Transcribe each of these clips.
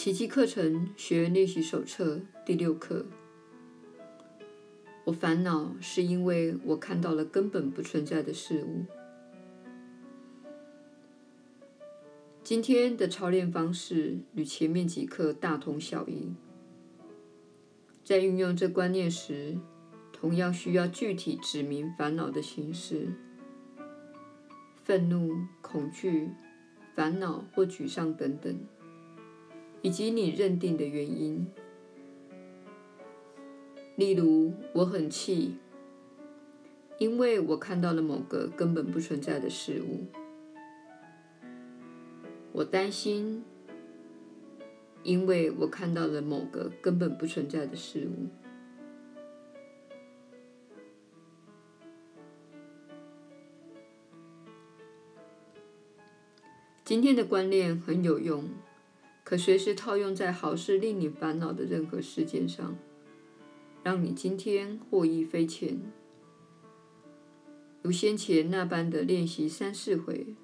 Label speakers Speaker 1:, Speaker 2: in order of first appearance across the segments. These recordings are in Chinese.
Speaker 1: 奇迹课程学员练习手册第六课。我烦恼是因为我看到了根本不存在的事物。今天的操练方式与前面几课大同小异。在运用这观念时，同样需要具体指明烦恼的形式：愤怒、恐惧、烦恼或沮丧等等。以及你认定的原因，例如我很气，因为我看到了某个根本不存在的事物；我担心，因为我看到了某个根本不存在的事物。今天的观念很有用。可随时套用在好事令你烦恼的任何事件上，让你今天获益匪浅。如先前那般的练习三四回。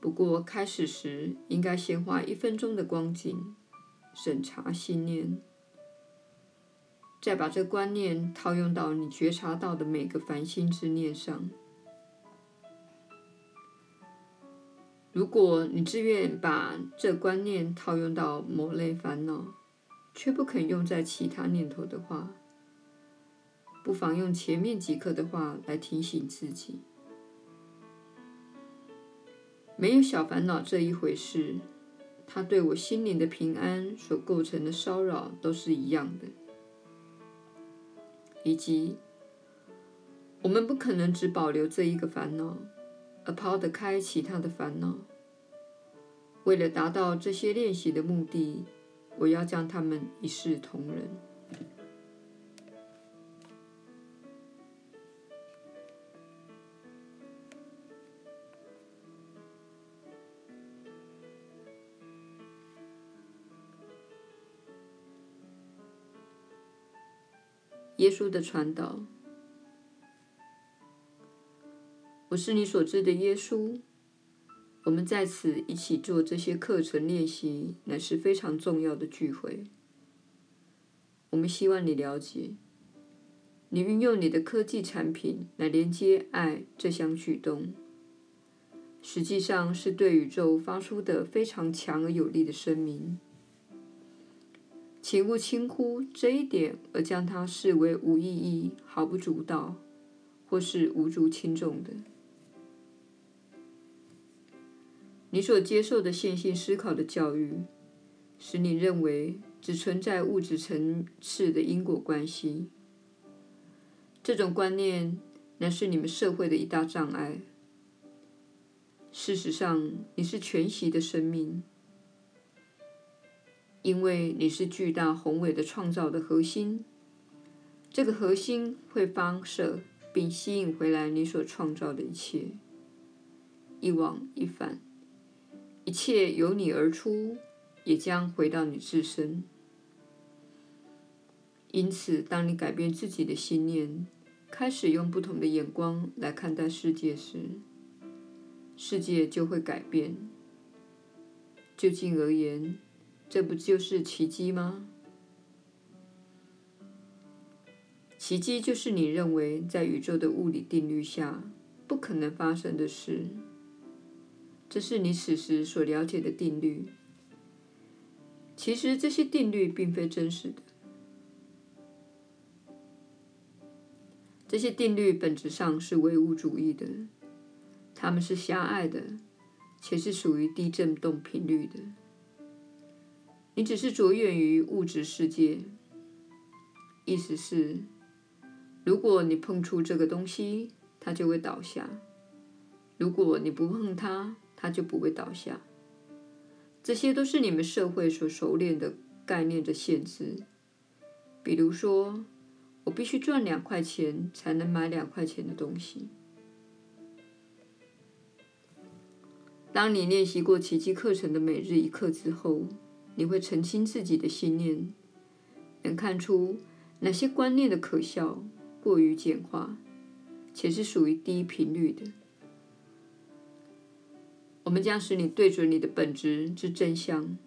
Speaker 1: 不过开始时应该先花一分钟的光景审查信念，再把这观念套用到你觉察到的每个烦心之念上。如果你自愿把这观念套用到某类烦恼，却不肯用在其他念头的话，不妨用前面几课的话来提醒自己：没有小烦恼这一回事，它对我心灵的平安所构成的骚扰都是一样的，以及我们不可能只保留这一个烦恼。而抛得开其他的烦恼。为了达到这些练习的目的，我要将他们一视同仁。耶稣的传导。我是你所知的耶稣。我们在此一起做这些课程练习，乃是非常重要的聚会。我们希望你了解，你运用你的科技产品来连接爱这项举动，实际上是对宇宙发出的非常强而有力的声明。请勿轻忽这一点，而将它视为无意义、毫不足道，或是无足轻重的。你所接受的线性思考的教育，使你认为只存在物质层次的因果关系。这种观念乃是你们社会的一大障碍。事实上，你是全息的生命，因为你是巨大宏伟的创造的核心。这个核心会发射并吸引回来你所创造的一切，一往一返。一切由你而出，也将回到你自身。因此，当你改变自己的信念，开始用不同的眼光来看待世界时，世界就会改变。就近而言，这不就是奇迹吗？奇迹就是你认为在宇宙的物理定律下不可能发生的事。这是你此时所了解的定律。其实这些定律并非真实的。这些定律本质上是唯物主义的，它们是狭隘的，且是属于低振动频率的。你只是着眼于物质世界，意思是，如果你碰触这个东西，它就会倒下；如果你不碰它，他就不会倒下。这些都是你们社会所熟练的概念的限制。比如说，我必须赚两块钱才能买两块钱的东西。当你练习过奇迹课程的每日一课之后，你会澄清自己的信念，能看出哪些观念的可笑、过于简化，且是属于低频率的。我们将使你对准你的本质之真相，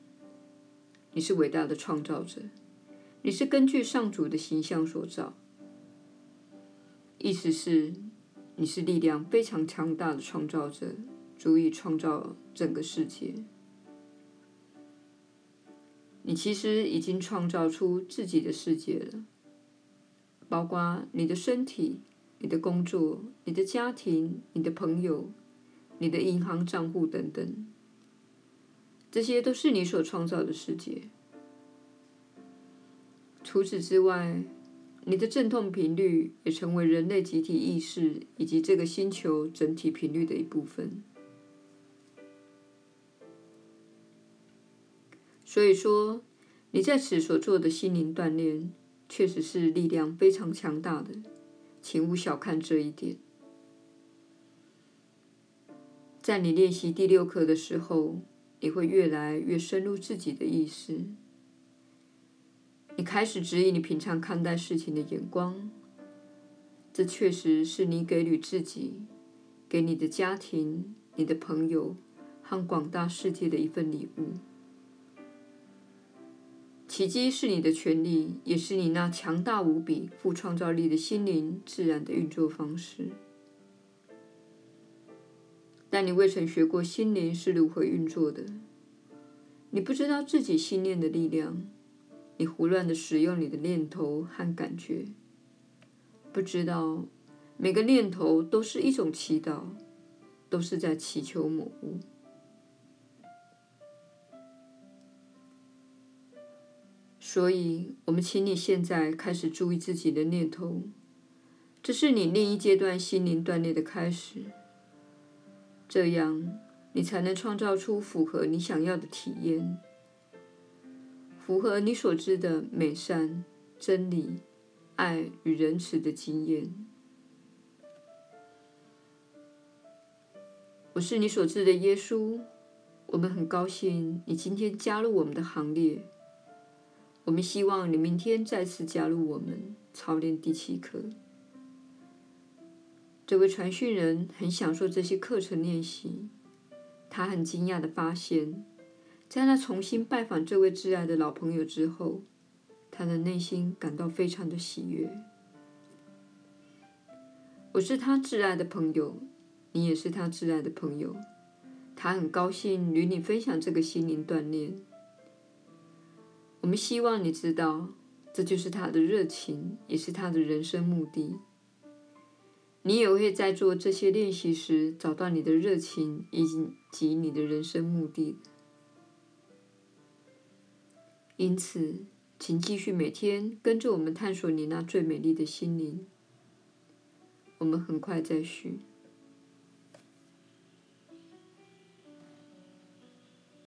Speaker 1: 你是伟大的创造者，你是根据上主的形象所造。意思是，你是力量非常强大的创造者，足以创造整个世界。你其实已经创造出自己的世界了，包括你的身体、你的工作、你的家庭、你的朋友、你的银行账户等等。这些都是你所创造的世界。除此之外，你的阵痛频率也成为人类集体意识以及这个星球整体频率的一部分。所以说，你在此所做的心灵锻炼，确实是力量非常强大的，请勿小看这一点。在你练习第六课的时候，你会越来越深入自己的意识，你开始指引你平常看待事情的眼光。这确实是你给予自己、给你的家庭、你的朋友和广大世界的一份礼物。奇迹是你的权利，也是你那强大无比、富创造力的心灵自然的运作方式。但你未曾学过心灵是如何运作的，你不知道自己心念的力量，你胡乱的使用你的念头和感觉，不知道每个念头都是一种祈祷，都是在祈求某物。所以，我们请你现在开始注意自己的念头，这是你另一阶段心灵锻炼的开始。这样，你才能创造出符合你想要的体验，符合你所知的美善、真理、爱与仁慈的经验。我是你所知的耶稣。我们很高兴你今天加入我们的行列。我们希望你明天再次加入我们，操练第七课。这位传讯人很享受这些课程练习。他很惊讶地发现，在他重新拜访这位挚爱的老朋友之后，他的内心感到非常的喜悦。我是他挚爱的朋友，你也是他挚爱的朋友。他很高兴与你分享这个心灵锻炼。我们希望你知道，这就是他的热情，也是他的人生目的。你也会在做这些练习时找到你的热情以及你的人生目的。因此，请继续每天跟着我们探索你那最美丽的心灵。我们很快再续。